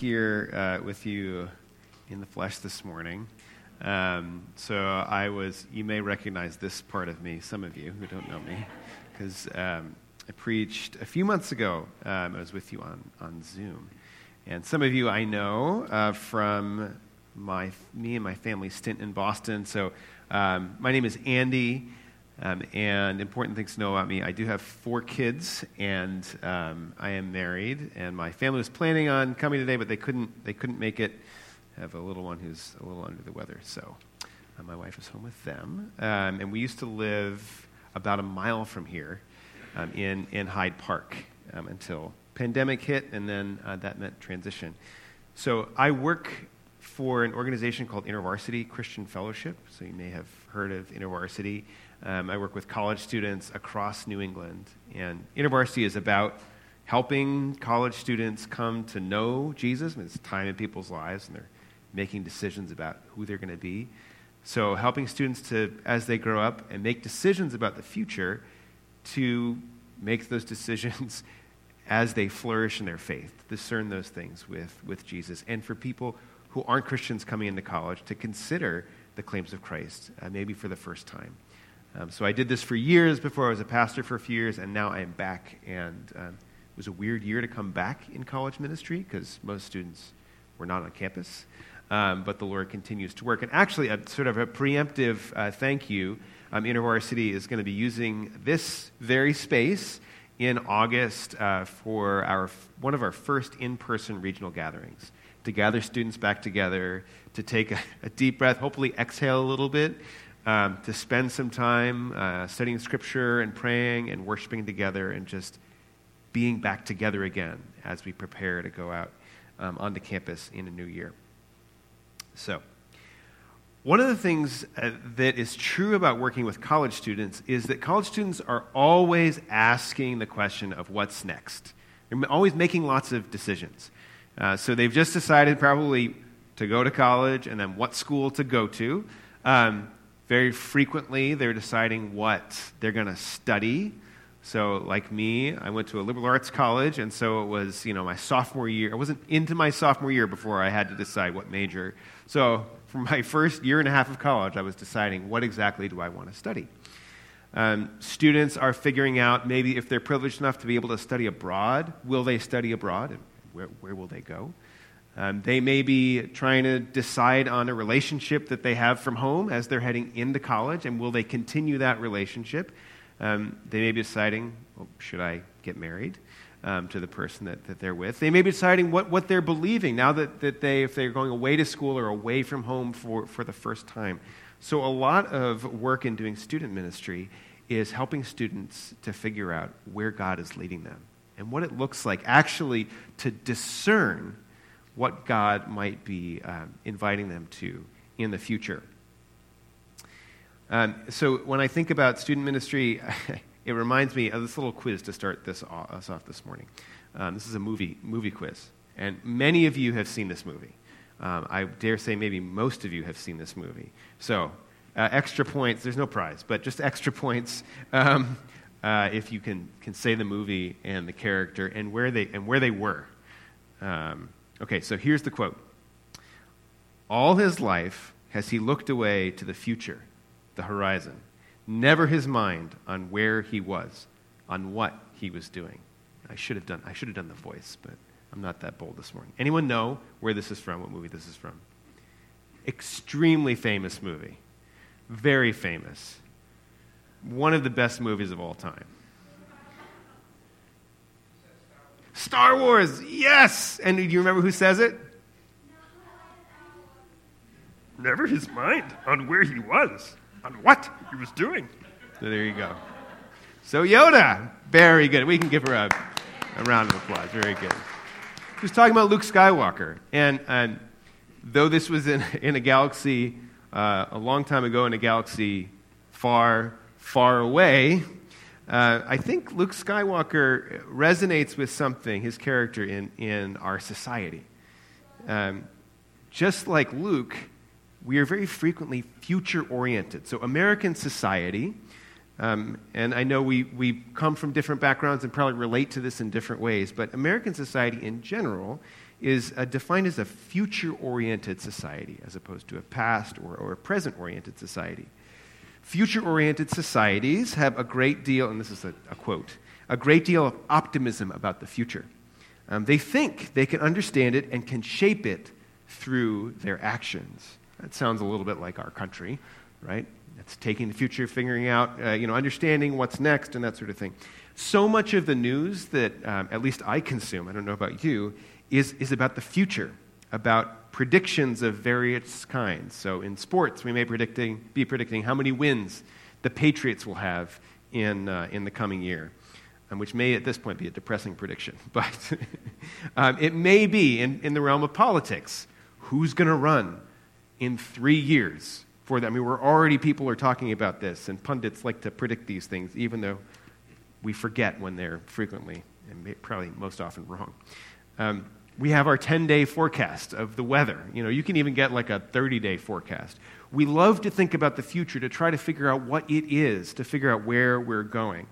here uh, with you in the flesh this morning. Um, so I was, you may recognize this part of me, some of you who don't know me, because um, I preached a few months ago. Um, I was with you on, on Zoom. And some of you I know uh, from my, me and my family stint in Boston. So um, my name is Andy. Um, and important things to know about me I do have four kids, and um, I am married. And my family was planning on coming today, but they couldn't, they couldn't make it. I have a little one who's a little under the weather, so uh, my wife is home with them. Um, and we used to live about a mile from here um, in, in Hyde Park um, until pandemic hit, and then uh, that meant transition. So I work for an organization called InterVarsity Christian Fellowship. So you may have heard of InterVarsity. Um, I work with college students across New England, and InterVarsity is about helping college students come to know Jesus. I mean, it's time in people's lives, and they're making decisions about who they're going to be. So, helping students to, as they grow up and make decisions about the future, to make those decisions as they flourish in their faith, discern those things with, with Jesus. And for people who aren't Christians coming into college, to consider the claims of Christ, uh, maybe for the first time. Um, so I did this for years before I was a pastor for a few years, and now I am back. And um, it was a weird year to come back in college ministry because most students were not on campus. Um, but the Lord continues to work. And actually, a sort of a preemptive uh, thank you. Um, InterVarsity is going to be using this very space in August uh, for our, one of our first in person regional gatherings to gather students back together, to take a, a deep breath, hopefully exhale a little bit, um, to spend some time uh, studying scripture and praying and worshiping together and just being back together again as we prepare to go out um, onto campus in a new year. So, one of the things uh, that is true about working with college students is that college students are always asking the question of what's next. They're always making lots of decisions. Uh, so they've just decided probably to go to college and then what school to go to. Um, very frequently, they're deciding what they're going to study. So, like me, I went to a liberal arts college, and so it was, you know, my sophomore year. I wasn't into my sophomore year before I had to decide what major. So, for my first year and a half of college, I was deciding what exactly do I want to study. Um, students are figuring out maybe if they're privileged enough to be able to study abroad, will they study abroad, and where, where will they go? Um, they may be trying to decide on a relationship that they have from home as they're heading into college, and will they continue that relationship? Um, they may be deciding, well, should I get married um, to the person that, that they're with? They may be deciding what, what they're believing now that, that they, if they're going away to school or away from home for, for the first time. So, a lot of work in doing student ministry is helping students to figure out where God is leading them and what it looks like actually to discern what God might be um, inviting them to in the future. Um, so when I think about student ministry, it reminds me of this little quiz to start this off, us off this morning. Um, this is a movie movie quiz, and many of you have seen this movie. Um, I dare say maybe most of you have seen this movie. So uh, extra points. There's no prize, but just extra points um, uh, if you can, can say the movie and the character and where they and where they were. Um, Okay, so here's the quote All his life has he looked away to the future, the horizon, never his mind on where he was, on what he was doing. I should have done, I should have done the voice, but I'm not that bold this morning. Anyone know where this is from, what movie this is from? Extremely famous movie. Very famous. One of the best movies of all time. Star Wars, yes! And do you remember who says it? Never his mind on where he was, on what he was doing. So there you go. So Yoda, very good. We can give her a, a round of applause. Very good. She was talking about Luke Skywalker. And, and though this was in, in a galaxy uh, a long time ago, in a galaxy far, far away, uh, I think Luke Skywalker resonates with something, his character, in, in our society. Um, just like Luke, we are very frequently future oriented. So, American society, um, and I know we, we come from different backgrounds and probably relate to this in different ways, but American society in general is uh, defined as a future oriented society as opposed to a past or, or a present oriented society. Future oriented societies have a great deal, and this is a, a, quote, a great deal of optimism about the future. Um, they think they can understand it and can shape it through their actions. That sounds a little bit like our country, right? It's taking the future, figuring out, uh, you know, understanding what's next and that sort of thing. So much of the news that um, at least I consume, I don't know about you, is, is about the future, about predictions of various kinds. So in sports, we may predicting, be predicting how many wins the Patriots will have in, uh, in the coming year, um, which may at this point be a depressing prediction. But um, it may be in, in the realm of politics. Who's going to run in three years for that? I mean, we're already, people are talking about this, and pundits like to predict these things, even though we forget when they're frequently and probably most often wrong. Um, we have our 10 day forecast of the weather. You know, you can even get like a 30 day forecast. We love to think about the future to try to figure out what it is, to figure out where we're going.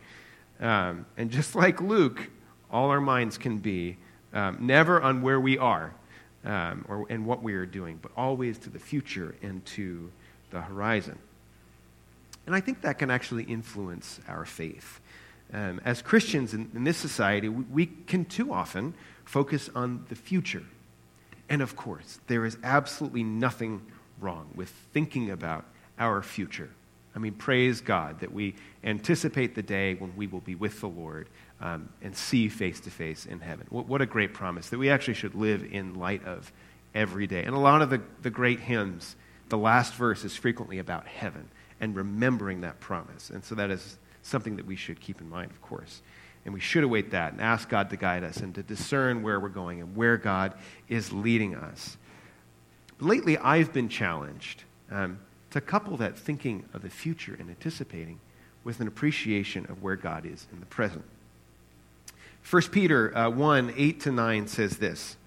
Um, and just like Luke, all our minds can be um, never on where we are um, or, and what we are doing, but always to the future and to the horizon. And I think that can actually influence our faith. Um, as Christians in, in this society, we, we can too often focus on the future. And of course, there is absolutely nothing wrong with thinking about our future. I mean, praise God that we anticipate the day when we will be with the Lord um, and see face to face in heaven. What, what, a great promise that we actually should live in light of every day. And a lot of the, the great hymns, the last verse is frequently about heaven and remembering that promise. And so that is something that we should keep in mind, of course. And we should await that and ask God to guide us and to discern where we're going and where God is leading us. Lately, I've been challenged um, to couple that thinking of the future and anticipating with an appreciation of where God is in the present. 1 Peter uh, 1 8 to 9 says this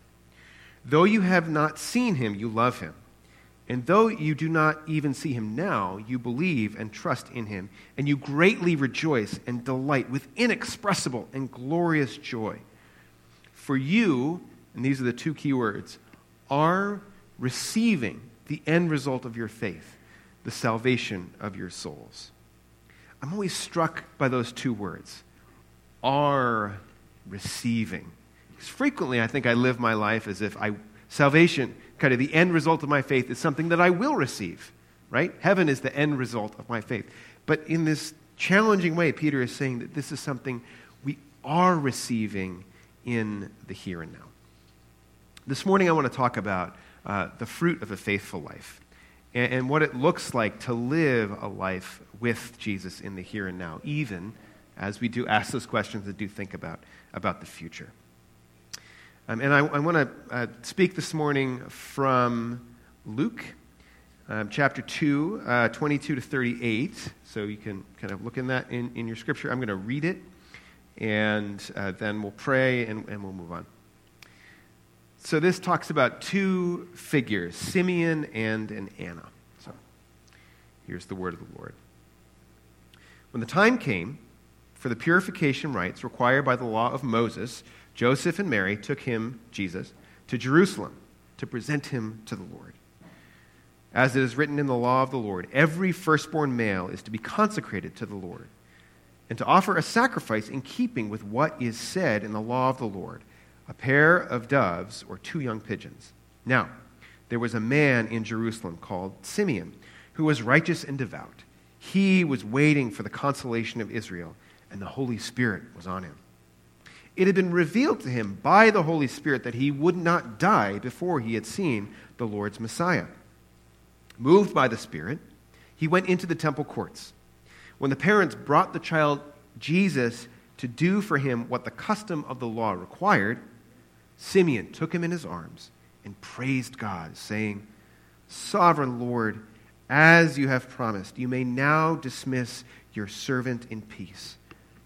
Though you have not seen him, you love him. And though you do not even see him now, you believe and trust in him, and you greatly rejoice and delight with inexpressible and glorious joy. For you, and these are the two key words, are receiving the end result of your faith, the salvation of your souls. I'm always struck by those two words are receiving. Because frequently, I think I live my life as if I, salvation kind of the end result of my faith is something that I will receive, right? Heaven is the end result of my faith. But in this challenging way, Peter is saying that this is something we are receiving in the here and now. This morning, I want to talk about uh, the fruit of a faithful life and, and what it looks like to live a life with Jesus in the here and now, even as we do ask those questions and do think about, about the future. Um, and I, I want to uh, speak this morning from Luke um, chapter 2, uh, 22 to 38. So you can kind of look in that in, in your scripture. I'm going to read it, and uh, then we'll pray and, and we'll move on. So this talks about two figures, Simeon and an Anna. So here's the word of the Lord. When the time came for the purification rites required by the law of Moses, Joseph and Mary took him, Jesus, to Jerusalem to present him to the Lord. As it is written in the law of the Lord, every firstborn male is to be consecrated to the Lord and to offer a sacrifice in keeping with what is said in the law of the Lord a pair of doves or two young pigeons. Now, there was a man in Jerusalem called Simeon who was righteous and devout. He was waiting for the consolation of Israel, and the Holy Spirit was on him. It had been revealed to him by the Holy Spirit that he would not die before he had seen the Lord's Messiah. Moved by the Spirit, he went into the temple courts. When the parents brought the child Jesus to do for him what the custom of the law required, Simeon took him in his arms and praised God, saying, Sovereign Lord, as you have promised, you may now dismiss your servant in peace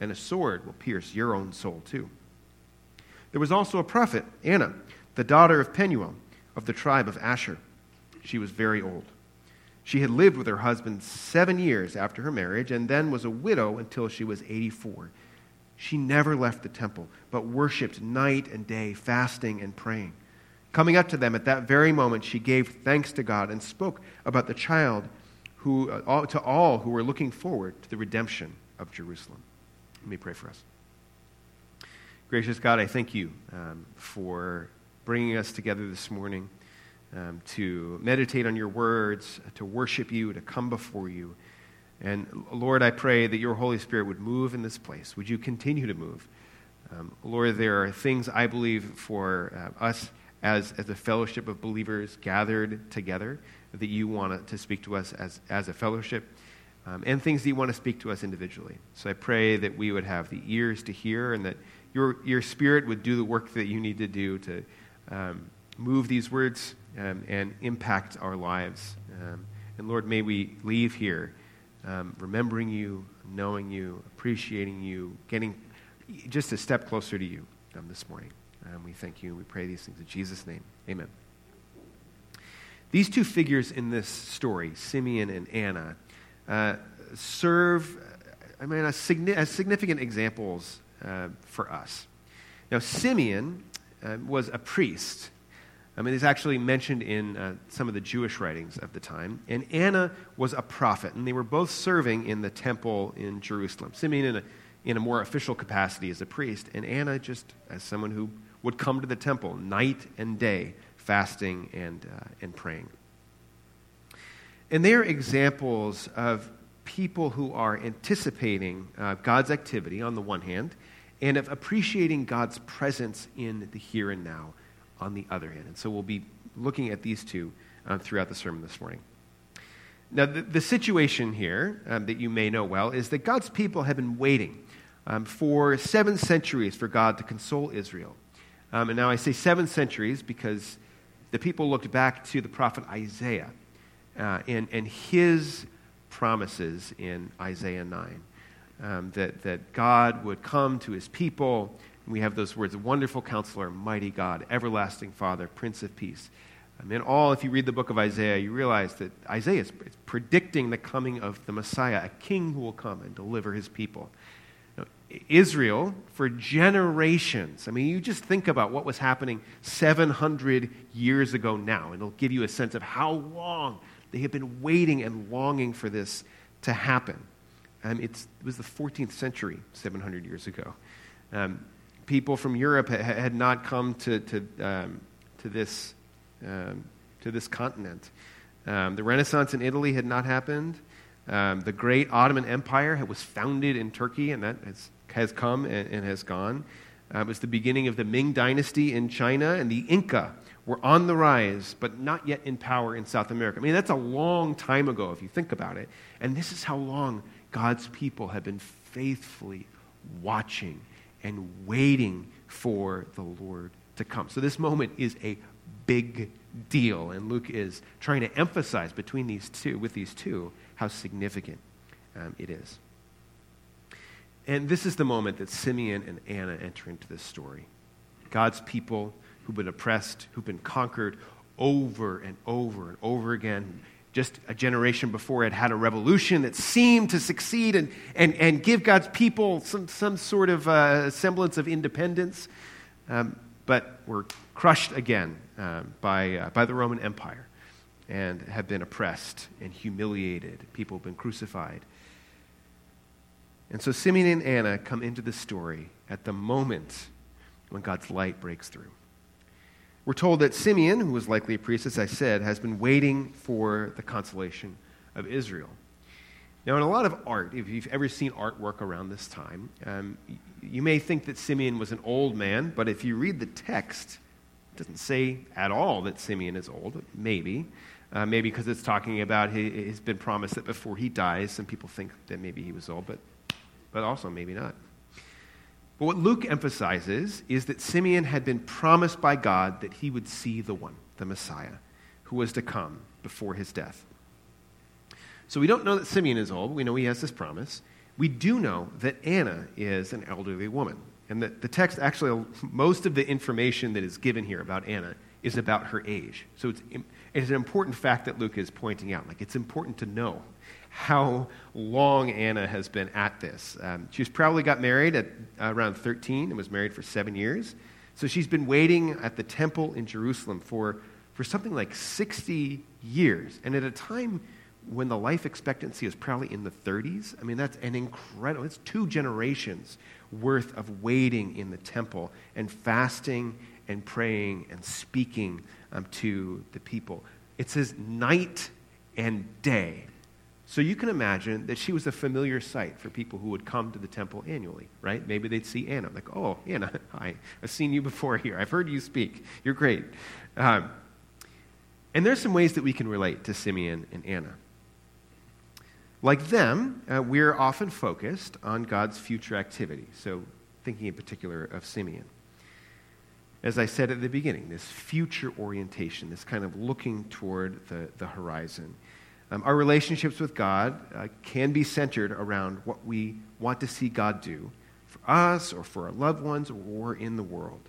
and a sword will pierce your own soul too. There was also a prophet, Anna, the daughter of Penuel, of the tribe of Asher. She was very old. She had lived with her husband seven years after her marriage, and then was a widow until she was 84. She never left the temple, but worshiped night and day, fasting and praying. Coming up to them at that very moment, she gave thanks to God and spoke about the child who, uh, to all who were looking forward to the redemption of Jerusalem. Let me pray for us. Gracious God, I thank you um, for bringing us together this morning um, to meditate on your words, to worship you, to come before you. And Lord, I pray that your Holy Spirit would move in this place. Would you continue to move? Um, Lord, there are things I believe for uh, us as, as a fellowship of believers gathered together that you want to speak to us as, as a fellowship, um, and things that you want to speak to us individually. So I pray that we would have the ears to hear and that your, your spirit would do the work that you need to do to um, move these words um, and impact our lives. Um, and Lord, may we leave here um, remembering you, knowing you, appreciating you, getting just a step closer to you um, this morning. And we thank you and we pray these things in Jesus' name. Amen. These two figures in this story, Simeon and Anna, uh, serve I mean, as, significant examples uh, for us. Now, Simeon uh, was a priest. I mean, it's actually mentioned in uh, some of the Jewish writings of the time. And Anna was a prophet, and they were both serving in the temple in Jerusalem. Simeon in a, in a more official capacity as a priest, and Anna just as someone who would come to the temple night and day, fasting and, uh, and praying. And they are examples of people who are anticipating uh, God's activity on the one hand, and of appreciating God's presence in the here and now on the other hand. And so we'll be looking at these two uh, throughout the sermon this morning. Now, the, the situation here um, that you may know well is that God's people have been waiting um, for seven centuries for God to console Israel. Um, and now I say seven centuries because the people looked back to the prophet Isaiah uh, and, and his promises in Isaiah 9 um, that, that God would come to his people. And we have those words wonderful counselor, mighty God, everlasting Father, Prince of Peace. I mean, all, if you read the book of Isaiah, you realize that Isaiah is predicting the coming of the Messiah, a king who will come and deliver his people. Israel for generations. I mean, you just think about what was happening 700 years ago now, and it'll give you a sense of how long they have been waiting and longing for this to happen. Um, it was the 14th century, 700 years ago. Um, people from Europe ha- had not come to, to, um, to, this, um, to this continent. Um, the Renaissance in Italy had not happened. Um, the great Ottoman Empire was founded in Turkey, and that has has come and, and has gone. Uh, it was the beginning of the Ming Dynasty in China, and the Inca were on the rise, but not yet in power in South America. I mean, that's a long time ago if you think about it. And this is how long God's people have been faithfully watching and waiting for the Lord to come. So this moment is a big deal, and Luke is trying to emphasize between these two, with these two, how significant um, it is. And this is the moment that Simeon and Anna enter into this story. God's people who've been oppressed, who've been conquered over and over and over again. Just a generation before had had a revolution that seemed to succeed and, and, and give God's people some, some sort of uh, semblance of independence, um, but were crushed again um, by, uh, by the Roman Empire and have been oppressed and humiliated. People have been crucified. And so Simeon and Anna come into the story at the moment when God's light breaks through. We're told that Simeon, who was likely a priest, as I said, has been waiting for the consolation of Israel. Now, in a lot of art, if you've ever seen artwork around this time, um, you may think that Simeon was an old man, but if you read the text, it doesn't say at all that Simeon is old. Maybe. Uh, maybe because it's talking about he, he's been promised that before he dies, some people think that maybe he was old, but but also maybe not. But what Luke emphasizes is that Simeon had been promised by God that he would see the one, the Messiah, who was to come before his death. So we don't know that Simeon is old, we know he has this promise. We do know that Anna is an elderly woman. And that the text actually, most of the information that is given here about Anna is about her age. So it's, it's an important fact that Luke is pointing out. Like, it's important to know how long Anna has been at this. Um, she was probably got married at uh, around 13 and was married for seven years. So she's been waiting at the temple in Jerusalem for, for something like 60 years. And at a time when the life expectancy is probably in the 30s, I mean, that's an incredible, it's two generations worth of waiting in the temple and fasting and praying and speaking um, to the people. It says night and day. So you can imagine that she was a familiar sight for people who would come to the temple annually, right? Maybe they'd see Anna, like, oh, Anna, hi, I've seen you before here. I've heard you speak. You're great. Um, and there's some ways that we can relate to Simeon and Anna. Like them, uh, we're often focused on God's future activity. So, thinking in particular of Simeon. As I said at the beginning, this future orientation, this kind of looking toward the, the horizon. Um, our relationships with God uh, can be centered around what we want to see God do for us or for our loved ones or in the world.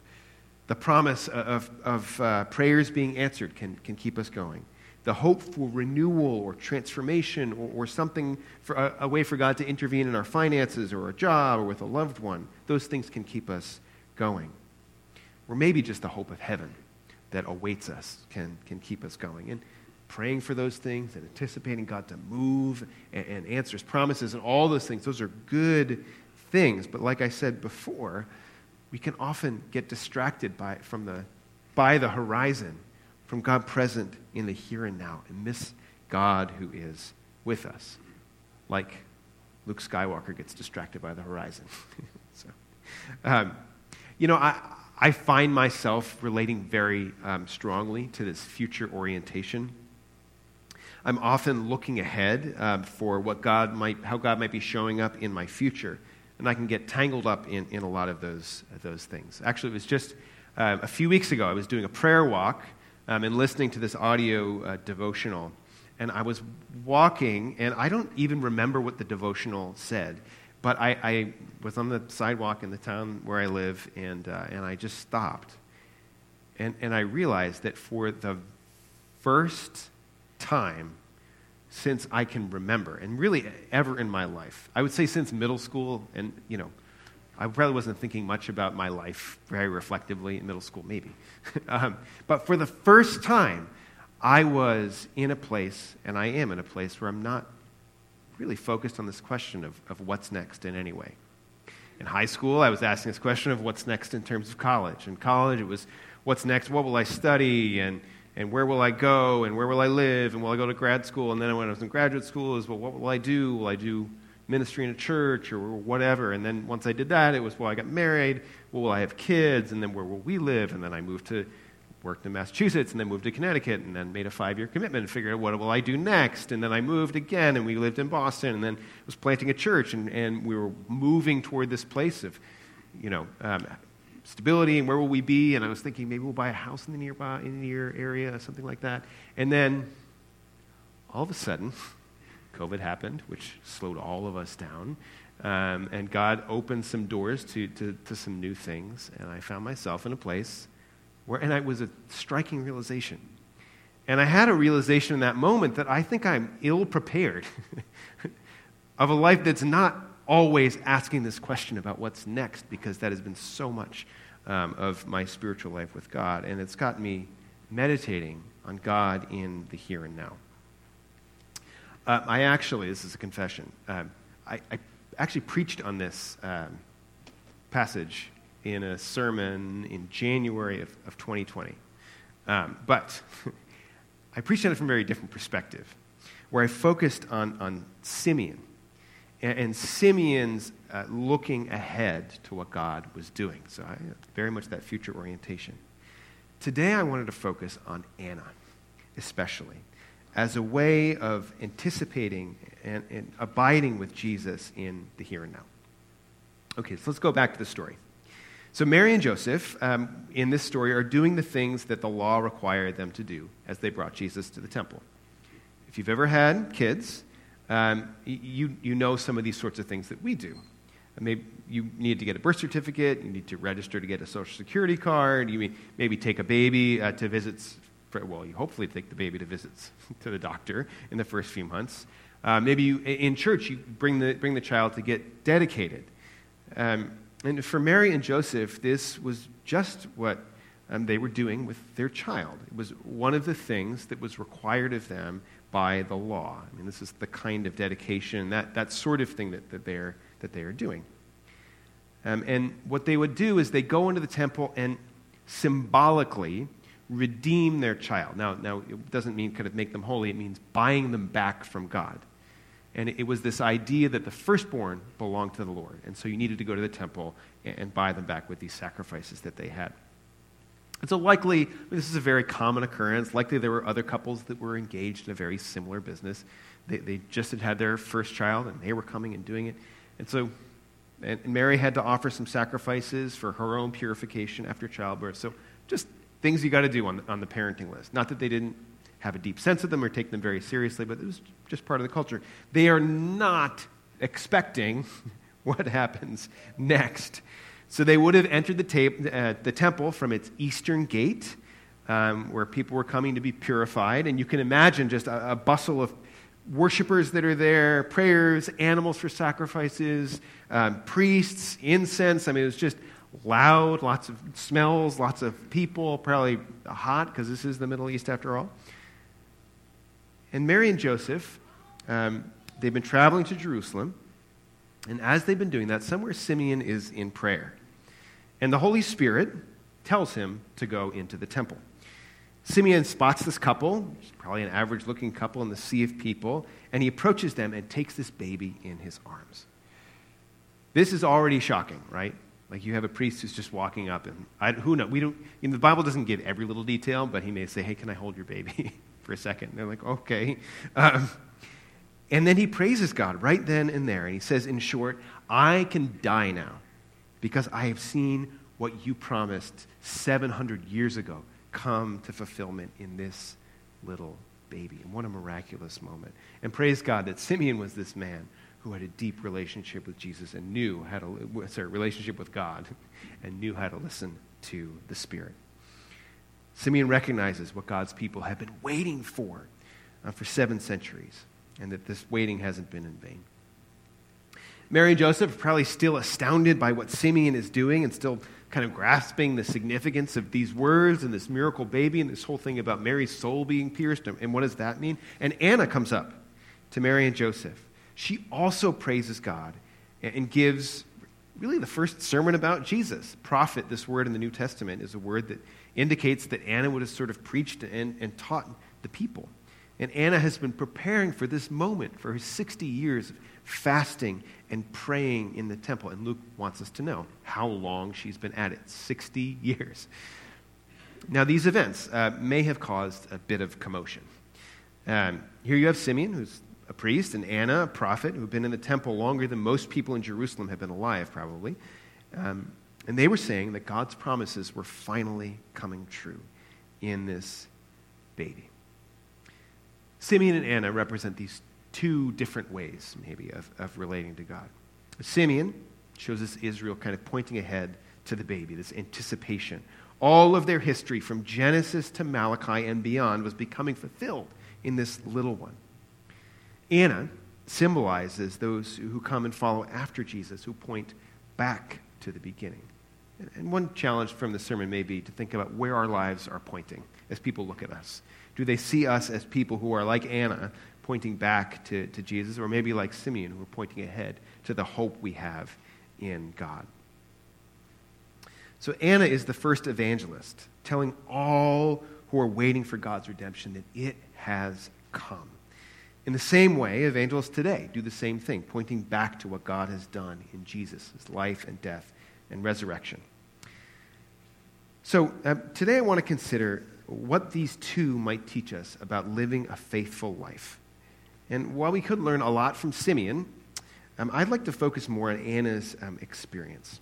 The promise of, of uh, prayers being answered can, can keep us going. The hope for renewal or transformation or, or something, for, a, a way for God to intervene in our finances or a job or with a loved one, those things can keep us going. Or maybe just the hope of heaven that awaits us can, can keep us going. And praying for those things and anticipating God to move and, and answers promises and all those things. Those are good things. But like I said before, we can often get distracted by, from the, by the horizon, from God present in the here and now, and miss God who is with us. Like Luke Skywalker gets distracted by the horizon. so, um, you know, I, I find myself relating very um, strongly to this future orientation I'm often looking ahead um, for what God might, how God might be showing up in my future. And I can get tangled up in, in a lot of those, those things. Actually, it was just uh, a few weeks ago, I was doing a prayer walk um, and listening to this audio uh, devotional. And I was walking, and I don't even remember what the devotional said. But I, I was on the sidewalk in the town where I live, and, uh, and I just stopped. And, and I realized that for the first time since I can remember, and really ever in my life. I would say since middle school, and you know, I probably wasn't thinking much about my life very reflectively in middle school, maybe. um, but for the first time, I was in a place, and I am in a place where I'm not really focused on this question of, of what's next in any way. In high school, I was asking this question of what's next in terms of college. In college, it was what's next, what will I study, and and where will I go and where will I live and will I go to grad school? And then when I was in graduate school, is well, what will I do? Will I do ministry in a church or whatever? And then once I did that, it was well, I got married. Well, will I have kids? And then where will we live? And then I moved to worked in Massachusetts and then moved to Connecticut and then made a five year commitment and figured out what will I do next. And then I moved again and we lived in Boston and then was planting a church and, and we were moving toward this place of, you know, um, stability and where will we be? And I was thinking maybe we'll buy a house in the nearby in the near area, something like that. And then all of a sudden, COVID happened, which slowed all of us down. Um, and God opened some doors to, to, to some new things. And I found myself in a place where, and it was a striking realization. And I had a realization in that moment that I think I'm ill prepared of a life that's not always asking this question about what's next because that has been so much um, of my spiritual life with God. And it's got me meditating on God in the here and now. Uh, I actually, this is a confession, um, I, I, actually preached on this um, passage in a sermon in January of, of 2020. Um, but I preached on it from a very different perspective, where I focused on, on Simeon and, and Simeon's uh, looking ahead to what God was doing. So I, very much that future orientation. Today I wanted to focus on Anna, especially, as a way of anticipating and, and abiding with Jesus in the here and now. Okay, so let's go back to the story. So, Mary and Joseph um, in this story are doing the things that the law required them to do as they brought Jesus to the temple. If you've ever had kids, um, you, you know some of these sorts of things that we do. Maybe you need to get a birth certificate, you need to register to get a social security card, you may, maybe take a baby uh, to visits, for, well, you hopefully take the baby to visits to the doctor in the first few months. Uh, maybe you, in church, you bring the, bring the child to get dedicated. Um, and for Mary and Joseph, this was just what um, they were doing with their child. It was one of the things that was required of them by the law. I mean, this is the kind of dedication, that, that sort of thing that, that, they're, that they are doing. Um, and what they would do is they go into the temple and symbolically redeem their child. Now, now it doesn't mean kind of make them holy, it means buying them back from God. And it was this idea that the firstborn belonged to the Lord. And so you needed to go to the temple and buy them back with these sacrifices that they had. And so, likely, this is a very common occurrence. Likely, there were other couples that were engaged in a very similar business. They, they just had had their first child, and they were coming and doing it. And so, and Mary had to offer some sacrifices for her own purification after childbirth. So, just things you got to do on, on the parenting list. Not that they didn't have a deep sense of them or take them very seriously, but it was just part of the culture. They are not expecting what happens next. So they would have entered the, tape, uh, the temple from its eastern gate, um, where people were coming to be purified. And you can imagine just a, a bustle of worshippers that are there, prayers, animals for sacrifices, um, priests, incense. I mean, it was just loud, lots of smells, lots of people, probably hot because this is the Middle East after all. And Mary and Joseph, um, they've been traveling to Jerusalem. And as they've been doing that, somewhere Simeon is in prayer. And the Holy Spirit tells him to go into the temple. Simeon spots this couple, probably an average looking couple in the sea of people, and he approaches them and takes this baby in his arms. This is already shocking, right? Like you have a priest who's just walking up, and I, who knows? We don't. You know, the Bible doesn't give every little detail, but he may say, "Hey, can I hold your baby for a second? They're like, "Okay." Um, and then he praises God right then and there, and he says, in short, "I can die now, because I have seen what you promised 700 years ago come to fulfillment in this little baby." And what a miraculous moment! And praise God that Simeon was this man who had a deep relationship with Jesus and knew how to, sorry, relationship with God and knew how to listen to the Spirit. Simeon recognizes what God's people have been waiting for uh, for seven centuries and that this waiting hasn't been in vain. Mary and Joseph are probably still astounded by what Simeon is doing and still kind of grasping the significance of these words and this miracle baby and this whole thing about Mary's soul being pierced. And what does that mean? And Anna comes up to Mary and Joseph she also praises God and gives really the first sermon about Jesus. Prophet, this word in the New Testament, is a word that indicates that Anna would have sort of preached and, and taught the people. And Anna has been preparing for this moment for her 60 years of fasting and praying in the temple. And Luke wants us to know how long she's been at it 60 years. Now, these events uh, may have caused a bit of commotion. Um, here you have Simeon, who's a priest, and Anna, a prophet, who've been in the temple longer than most people in Jerusalem have been alive, probably. Um, and they were saying that God's promises were finally coming true in this baby. Simeon and Anna represent these two different ways, maybe, of, of relating to God. Simeon shows us Israel kind of pointing ahead to the baby, this anticipation. All of their history from Genesis to Malachi and beyond was becoming fulfilled in this little one. Anna symbolizes those who come and follow after Jesus, who point back to the beginning. And one challenge from the sermon may be to think about where our lives are pointing as people look at us. Do they see us as people who are like Anna, pointing back to, to Jesus, or maybe like Simeon, who are pointing ahead to the hope we have in God? So Anna is the first evangelist, telling all who are waiting for God's redemption that it has come. In the same way, evangelists today do the same thing, pointing back to what God has done in Jesus, his life and death and resurrection. So, uh, today I want to consider what these two might teach us about living a faithful life. And while we could learn a lot from Simeon, um, I'd like to focus more on Anna's um, experience.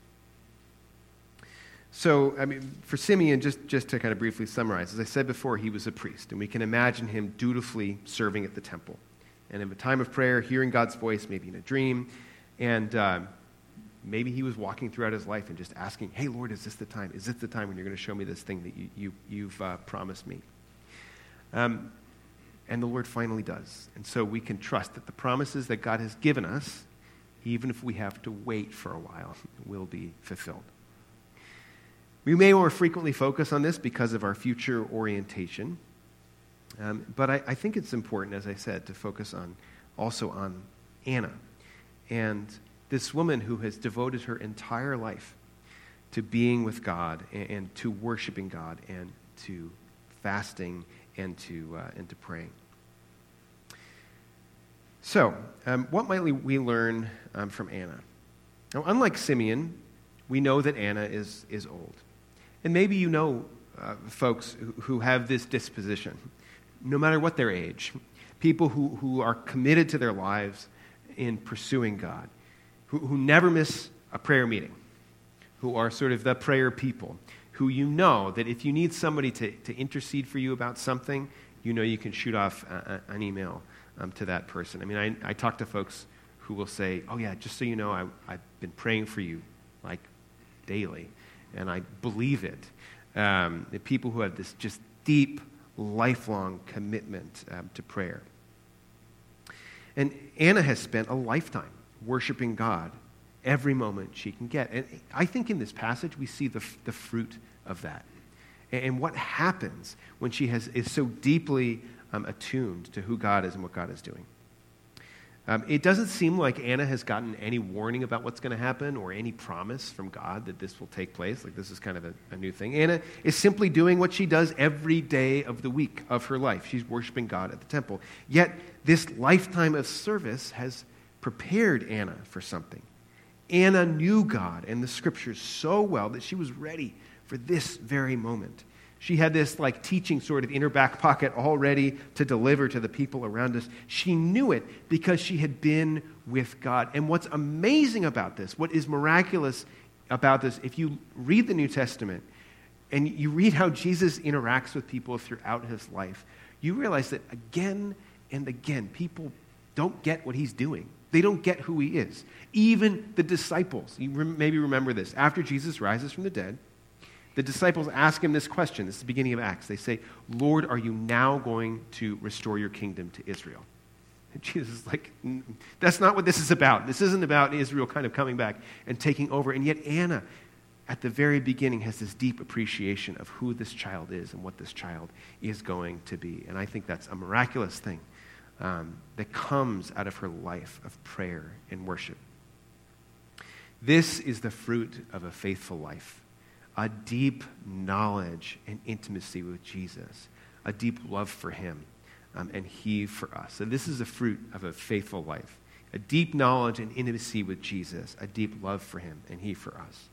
So, I mean, for Simeon, just, just to kind of briefly summarize, as I said before, he was a priest, and we can imagine him dutifully serving at the temple. And in a time of prayer, hearing God's voice, maybe in a dream, and uh, maybe he was walking throughout his life and just asking, Hey, Lord, is this the time? Is this the time when you're going to show me this thing that you, you, you've uh, promised me? Um, and the Lord finally does. And so we can trust that the promises that God has given us, even if we have to wait for a while, will be fulfilled. We may more frequently focus on this because of our future orientation, um, but I, I, think it's important, as I said, to focus on also on Anna and this woman who has devoted her entire life to being with God and, and to worshiping God and to fasting and to, uh, and to praying. So, um, what might we learn um, from Anna? Now, unlike Simeon, we know that Anna is, is old. And maybe you know uh, folks who, who have this disposition, no matter what their age, people who, who are committed to their lives in pursuing God, who, who never miss a prayer meeting, who are sort of the prayer people, who you know that if you need somebody to, to intercede for you about something, you know you can shoot off a, a, an email um, to that person. I mean, I, I talk to folks who will say, Oh, yeah, just so you know, I, I've been praying for you like daily and I believe it. Um, the people who have this just deep, lifelong commitment um, to prayer. And Anna has spent a lifetime worshiping God every moment she can get. And I think in this passage we see the, the fruit of that. And, what happens when she has, is so deeply um, attuned to who God is and what God is doing. Um, it doesn't seem like Anna has gotten any warning about what's going to happen or any promise from God that this will take place. Like, this is kind of a, a, new thing. Anna is simply doing what she does every day of the week of her life. She's worshiping God at the temple. Yet, this lifetime of service has prepared Anna for something. Anna knew God and the scriptures so well that she was ready for this very moment. She had this like teaching sort of in her back pocket all ready to deliver to the people around us. She knew it because she had been with God. And what's amazing about this, what is miraculous about this, if you read the New Testament and you read how Jesus interacts with people throughout his life, you realize that again and again, people don't get what he's doing. They don't get who he is. Even the disciples, you maybe remember this. After Jesus rises from the dead, the disciples ask him this question. This is the beginning of Acts. They say, Lord, are you now going to restore your kingdom to Israel? And Jesus is like, that's not what this is about. This isn't about Israel kind of coming back and taking over. And yet, Anna, at the very beginning, has this deep appreciation of who this child is and what this child is going to be. And I think that's a miraculous thing um, that comes out of her life of prayer and worship. This is the fruit of a faithful life a deep knowledge and intimacy with Jesus, a deep love for him, um, and he for us. So, this is the fruit of a faithful life a deep knowledge and intimacy with Jesus, a deep love for him, and he for us.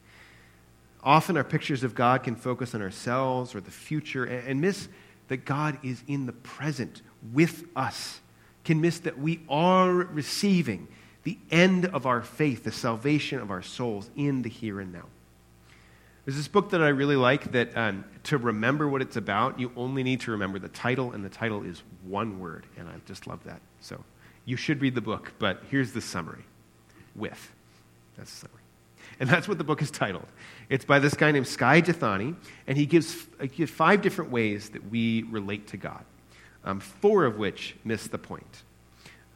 Often, our pictures of God can focus on ourselves or the future and, and miss that God is in the present with us, can miss that we are receiving the end of our faith, the salvation of our souls in the here and now. There's this book that I really like that um, to remember what it's about, you only need to remember the title, and the title is one word. And I just love that. So you should read the book, but here's the summary with. That's the summary. And that's what the book is titled. It's by this guy named Skye Jethani, and he gives, he gives five different ways that we relate to God, um, four of which miss the point.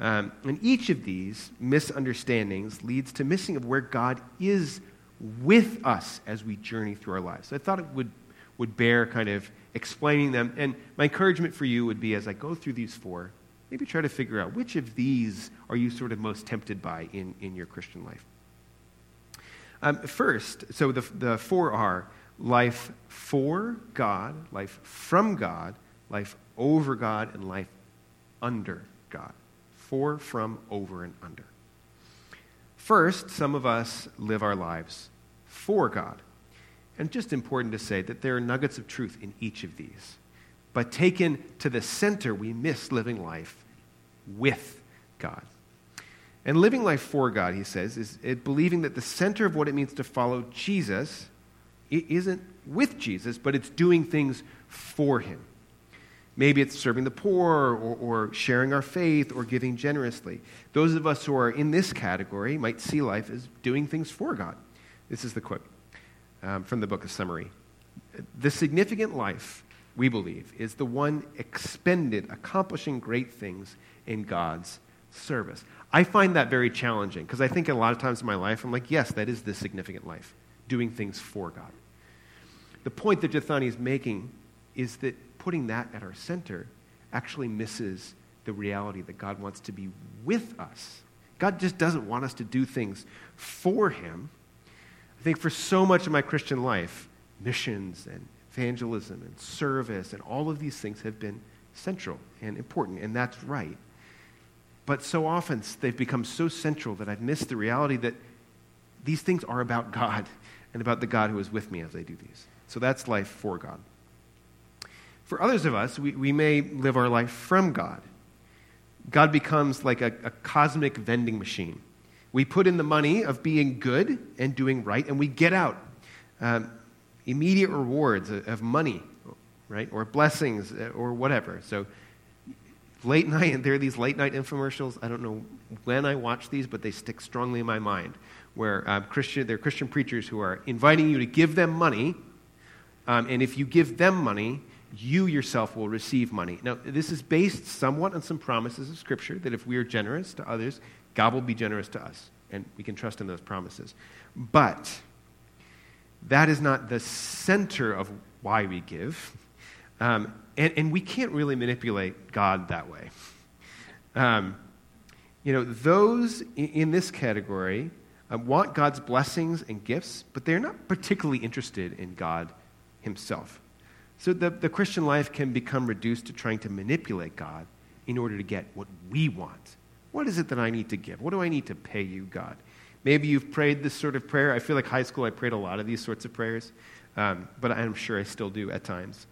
Um, and each of these misunderstandings leads to missing of where God is with us as we journey through our lives. So I thought it would, would bear kind of explaining them. And my encouragement for you would be as I go through these four, maybe try to figure out which of these are you sort of most tempted by in, in your Christian life. Um, first, so the, the four are life for God, life from God, life over God, and life under God. For, from, over, and under. First, some of us live our lives for God. And just important to say that there are nuggets of truth in each of these. But taken to the center, we miss living life with God. And living life for God, he says, is believing that the center of what it means to follow Jesus isn't with Jesus, but it's doing things for him. Maybe it's serving the poor or, or, sharing our faith or giving generously. Those of us who are in this category might see life as doing things for God. This is the quote um, from the book of Summary. The significant life, we believe, is the one expended accomplishing great things in God's service. I find that very challenging because I think a lot of times in my life, I'm like, yes, that is the significant life, doing things for God. The point that Jethani is making is that putting that at our center actually misses the reality that God wants to be with us. God just doesn't want us to do things for Him. I think for so much of my Christian life, missions and evangelism and service and all of these things have been central and important, and that's right. But so often they've become so central that I've missed the reality that these things are about God and about the God who is with me as I do these. So that's life for God. For others of us, we, we may live our life from God. God becomes like a, a cosmic vending machine. We put in the money of being good and doing right, and we get out um, immediate rewards of, money, right? Or blessings uh, or whatever. So late night, and there are these late night infomercials. I don't know when I watch these, but they stick strongly in my mind. Where uh, Christian, they're Christian preachers who are inviting you to give them money, um, and if you give them money, you yourself will receive money. Now, this is based somewhat on some promises of Scripture that if we are generous to others, God will be generous to us, and we can trust in those promises. But that is not the center of why we give. Um, and, and we can't really manipulate God that way. Um, you know, those in this category uh, want God's blessings and gifts, but they're not particularly interested in God Himself. So the, the Christian life can become reduced to trying to manipulate God in order to get what we want. What is it that I need to give? What do I need to pay you, God? Maybe you've prayed this sort of prayer. I feel like high school I prayed a lot of these sorts of prayers, um, but I'm sure I still do at times.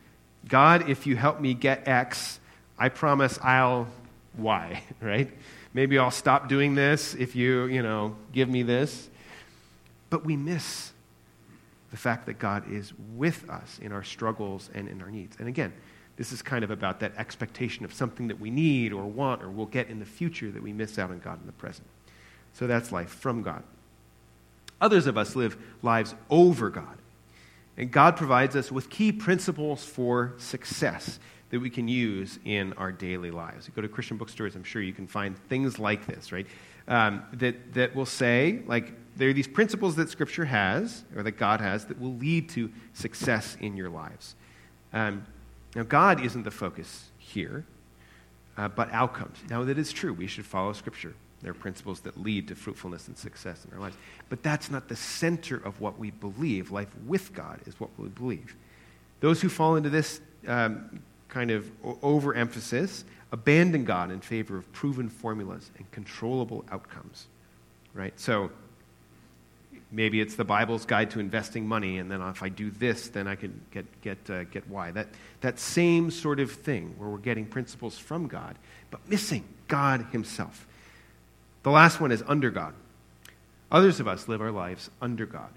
God, if you help me get X, I promise I'll Y, right? Maybe I'll stop doing this if you, you know, give me this. But we miss the fact that God is with us in our struggles and in our needs. And again, this is kind of about that expectation of something that we need or want or will get in the future that we miss out on God in the present. So that's life from God. Others of us live lives over God. And God provides us with key principles for success that we can use in our daily lives. You go to Christian bookstores, I'm sure you can find things like this, right? Um, that, that will say, like, there are these principles that Scripture has, or that God has, that will lead to success in your lives. Um, now, God isn't the focus here, uh, but outcomes. Now, that is true. We should follow Scripture. There are principles that lead to fruitfulness and success in our lives. But that's not the center of what we believe. Life with God is what we believe. Those who fall into this um, kind of overemphasis abandon God in favor of proven formulas and controllable outcomes. Right? So maybe it's the Bible's guide to investing money, and then if I do this, then I can get, get, uh, get Y. That, that same sort of thing where we're getting principles from God, but missing God Himself. The last one is under God. Others of us live our lives under God.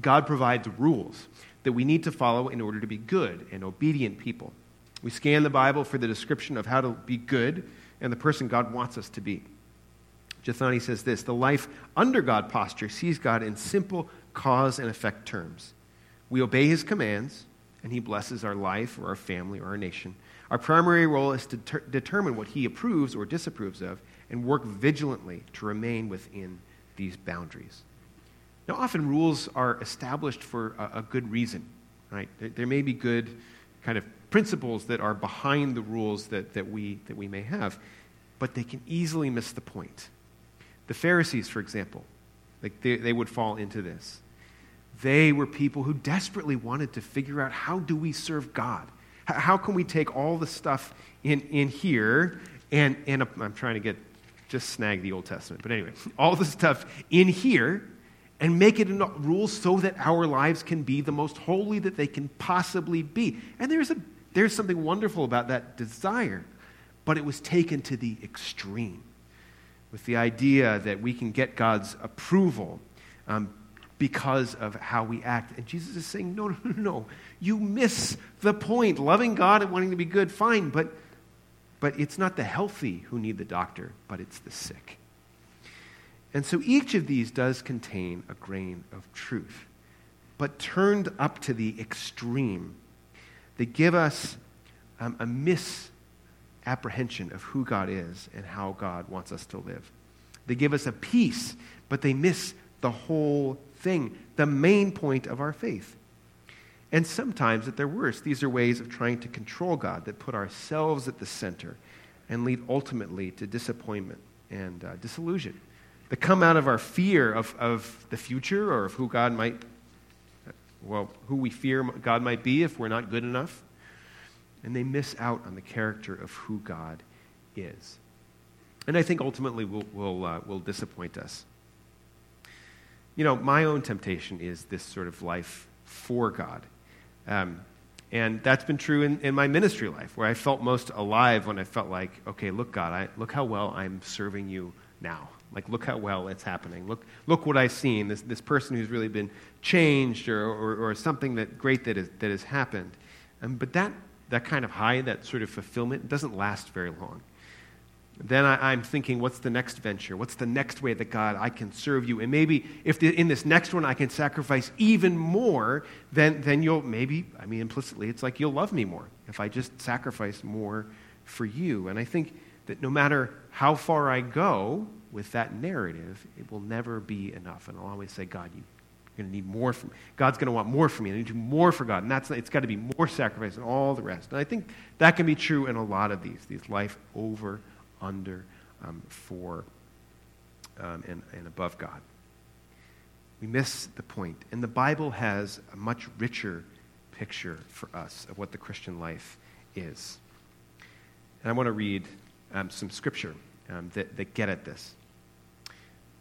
God provides rules that we need to follow in order to be good and obedient people. We scan the Bible for the description of how to be good and the person God wants us to be. Jethani says this The life under God posture sees God in simple cause and effect terms. We obey his commands, and he blesses our life or our family or our nation. Our primary role is to ter- determine what he approves or disapproves of and work vigilantly to remain within these boundaries. Now, often rules are established for a, a good reason, right? There, there, may be good kind of principles that are behind the rules that, that, we, that we may have, but they can easily miss the point. The Pharisees, for example, like they, they would fall into this. They were people who desperately wanted to figure out how do we serve God? How can we take all the stuff in, in here and, and uh, I'm trying to get just snag the Old Testament. But anyway, all the stuff in here and make it a rule so that our lives can be the most holy that they can possibly be. And there's, a, there's something wonderful about that desire, but it was taken to the extreme. With the idea that we can get God's approval um, because of how we act. And Jesus is saying, no, no, no, no. You miss the point. Loving God and wanting to be good, fine, but, but it's not the healthy who need the doctor, but it's the sick. And so each of these does contain a grain of truth, but turned up to the extreme. They give us um, a misapprehension of who God is and how God wants us to live. They give us a piece, but they miss the whole thing, the main point of our faith. And sometimes, at their worst, these are ways of trying to control God that put ourselves at the center and lead ultimately to disappointment and uh, disillusion that come out of our fear of, of the future or of who God might, well, who we fear God might be if we're not good enough. And they miss out on the character of who God is. And I think ultimately will, will, uh, will disappoint us. You know, my own temptation is this sort of life for God. Um, and that's been true in, in my ministry life, where I felt most alive when I felt like, okay, look, God, I, look how well I'm serving you now. Like, look how well it's happening. Look, look what I've seen. This, this person who's really been changed or, or, or something that great that, is, that has happened. Um, but that, that kind of high, that sort of fulfillment, doesn't last very long. Then I, am thinking, what's the next venture? What's the next way that God I can serve you? And maybe if the, in this next one I can sacrifice even more, then, then you'll maybe, I mean, implicitly, it's like you'll love me more if I just sacrifice more for you. And I think that no matter how far I go, with that narrative, it will never be enough. And I'll always say, God, you, are going to need more from. God's going to want more from me. I need to do more for God. And that's, it's got to be more sacrifice and all the rest. And I think that can be true in a lot of these, these life over, under, um, for, um, and, and above God. We miss the point. And the Bible has a much richer picture for us of what the Christian life is. And I want to read um, some scripture um, that, that get at this.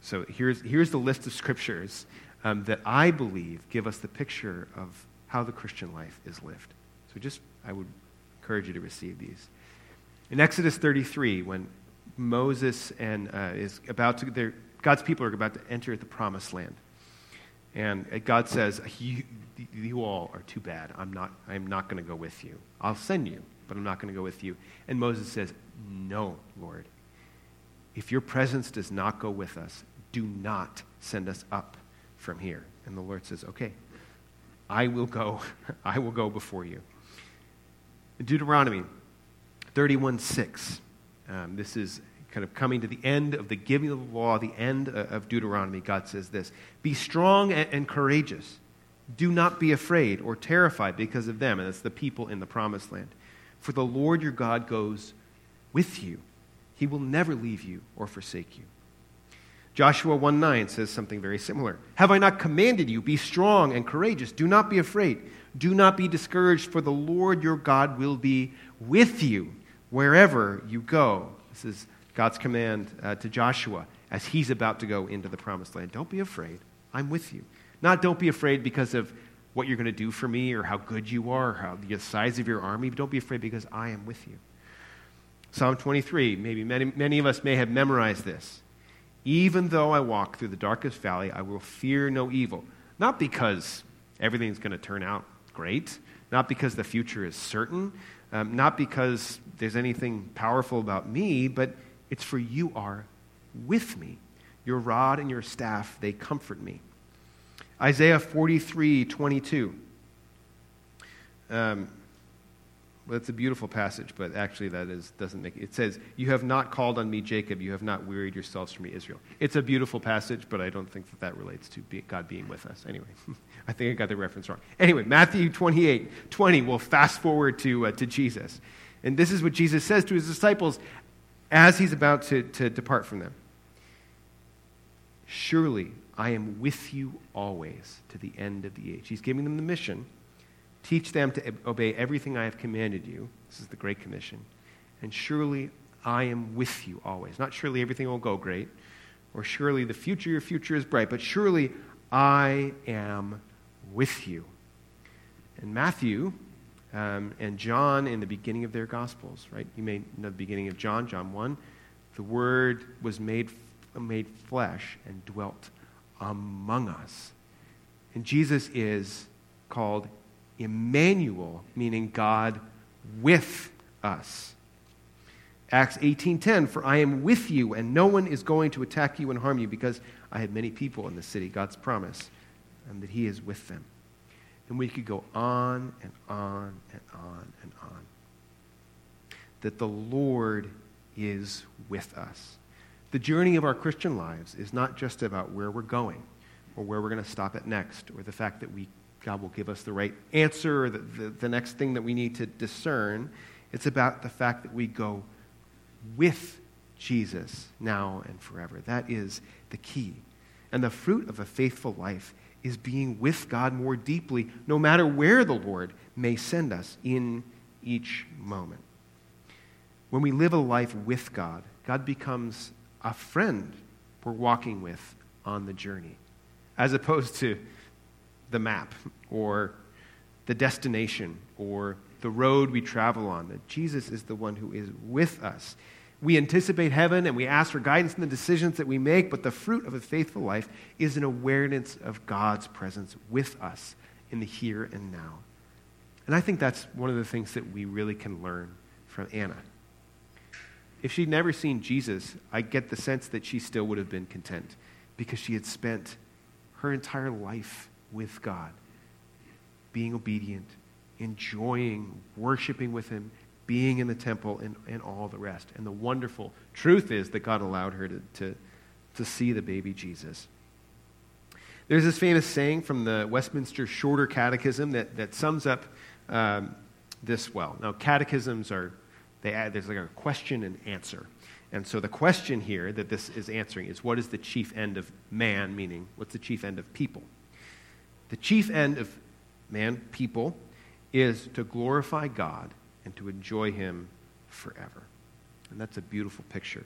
So here's, here's the list of scriptures um, that I believe give us the picture of how the Christian life is lived. So just, I would encourage you to receive these. In Exodus 33, when Moses and uh, is about to, God's people are about to enter the promised land. And God says, you, you all are too bad. I'm not, I'm not going to go with you. I'll send you, but I'm not going to go with you. And Moses says, No, Lord. If your presence does not go with us, do not send us up from here. And the Lord says, Okay, I will go. I will go before you. Deuteronomy 31 6. Um, this is kind of coming to the end of the giving of the law, the end of Deuteronomy. God says this Be strong and courageous. Do not be afraid or terrified because of them. And it's the people in the promised land. For the Lord your God goes with you, He will never leave you or forsake you. Joshua 1 9 says something very similar. Have I not commanded you, be strong and courageous? Do not be afraid. Do not be discouraged, for the Lord your God will be with you wherever you go. This is God's command uh, to Joshua as he's about to go into the promised land. Don't be afraid. I'm with you. Not don't be afraid because of what you're going to do for me or how good you are or how the size of your army, but don't be afraid because I am with you. Psalm 23, maybe many, many of us may have memorized this. Even though I walk through the darkest valley, I will fear no evil. Not because everything's going to turn out great, not because the future is certain, um, not because there's anything powerful about me, but it's for you are with me. Your rod and your staff, they comfort me. Isaiah 43 22. Um, well, it's a beautiful passage, but actually that is, doesn't make it. It says, You have not called on me, Jacob. You have not wearied yourselves for me, Israel. It's a beautiful passage, but I don't think that that relates to be, God being with us. Anyway, I think I got the reference wrong. Anyway, Matthew 28 20, we'll fast forward to, uh, to Jesus. And this is what Jesus says to his disciples as he's about to, to depart from them Surely I am with you always to the end of the age. He's giving them the mission Teach them to obey everything I have commanded you. This is the Great Commission. And surely I am with you always. Not surely everything will go great, or surely the future, your future is bright, but surely I am with you. And Matthew um, and John in the beginning of their Gospels, right? You may know the beginning of John, John 1. The Word was made, made flesh and dwelt among us. And Jesus is called Emmanuel, meaning God with us. Acts 18:10 For I am with you and no one is going to attack you and harm you because I have many people in the city God's promise and that he is with them. And we could go on and on and on and on. That the Lord is with us. The journey of our Christian lives is not just about where we're going or where we're going to stop at next or the fact that we, God will give us the right answer or the, the, the next thing that we need to discern. It's about the fact that we go with Jesus now and forever. That is the key. And the fruit of a faithful life is being with God more deeply, no matter where the Lord may send us in each moment. When we live a life with God, God becomes a friend we're walking with on the journey, as opposed to the map or the destination or the road we travel on. That Jesus is the one who is with us. We anticipate heaven and we ask for guidance in the decisions that we make, but the fruit of a faithful life is an awareness of God's presence with us in the here and now. And I think that's one of the things that we really can learn from Anna. If she'd never seen Jesus, I get the sense that she still would have been content because she had spent her entire life with God, being obedient, enjoying worshiping with Him, being in the temple, and, and all the rest. And the wonderful truth is that God allowed her to, to, to see the baby Jesus. There's this famous saying from the Westminster Shorter Catechism that, that sums up um, this well. Now, catechisms are, they add, there's like a question and answer. And so the question here that this is answering is what is the chief end of man, meaning what's the chief end of people? The chief end of man, people, is to glorify God and to enjoy Him forever. And that's a beautiful picture.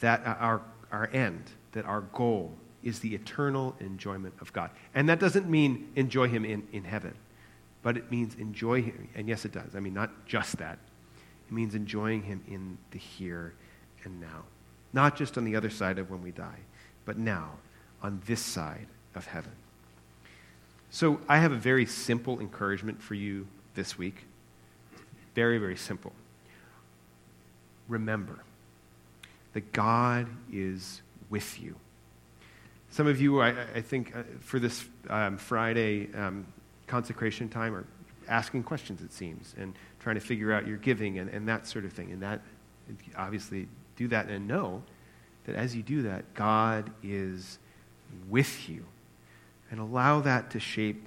That uh, our, our end, that our goal is the eternal enjoyment of God. And that doesn't mean enjoy Him in, in heaven, but it means enjoy Him. And yes, it does. I mean, not just that. It means enjoying Him in the here and now. Not just on the other side of when we die, but now on this side of heaven. So I have a very simple encouragement for you this week. Very, very simple. Remember that God is with you. Some of you, I, I think, uh, for this um, Friday um, consecration time are asking questions, it seems, and trying to figure out your giving and, and that sort of thing. And that, obviously, do that and know that as you do that, God is with you. And allow that to shape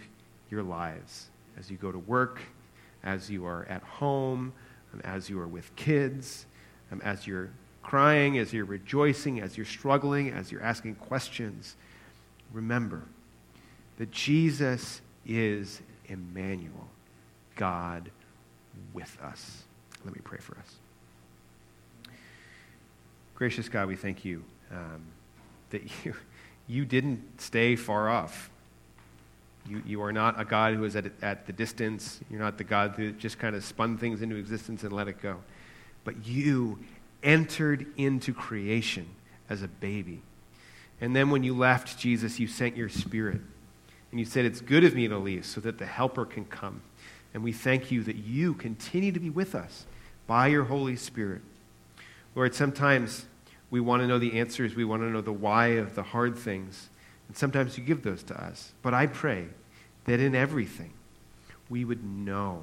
your lives as you go to work, as you are at home, um, as you are with kids, um, as you're crying, as you're rejoicing, as you're struggling, as you're asking questions, remember that Jesus is Emmanuel, God with us. Let me pray for us. Gracious God, we thank you um, that you, you didn't stay far off. You, you are not a God who is at, at the distance. You're not the God who just kind of spun things into existence and let it go. But you entered into creation as a baby. And then when you left, Jesus, you sent your spirit. And you said, It's good of me to leave so that the Helper can come. And we thank you that you continue to be with us by your Holy Spirit. Lord, sometimes we want to know the answers, we want to know the why of the hard things. And sometimes you give those to us. But I pray that in everything, we would know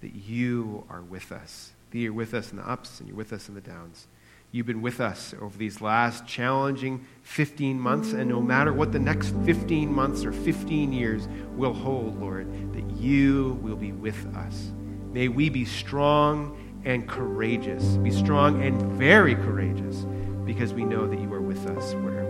that you are with us, that you're with us in the ups and you're with us in the downs. You've been with us over these last challenging 15 months, and no matter what the next 15 months or 15 years will hold, Lord, that you will be with us. May we be strong and courageous, be strong and very courageous, because we know that you are with us wherever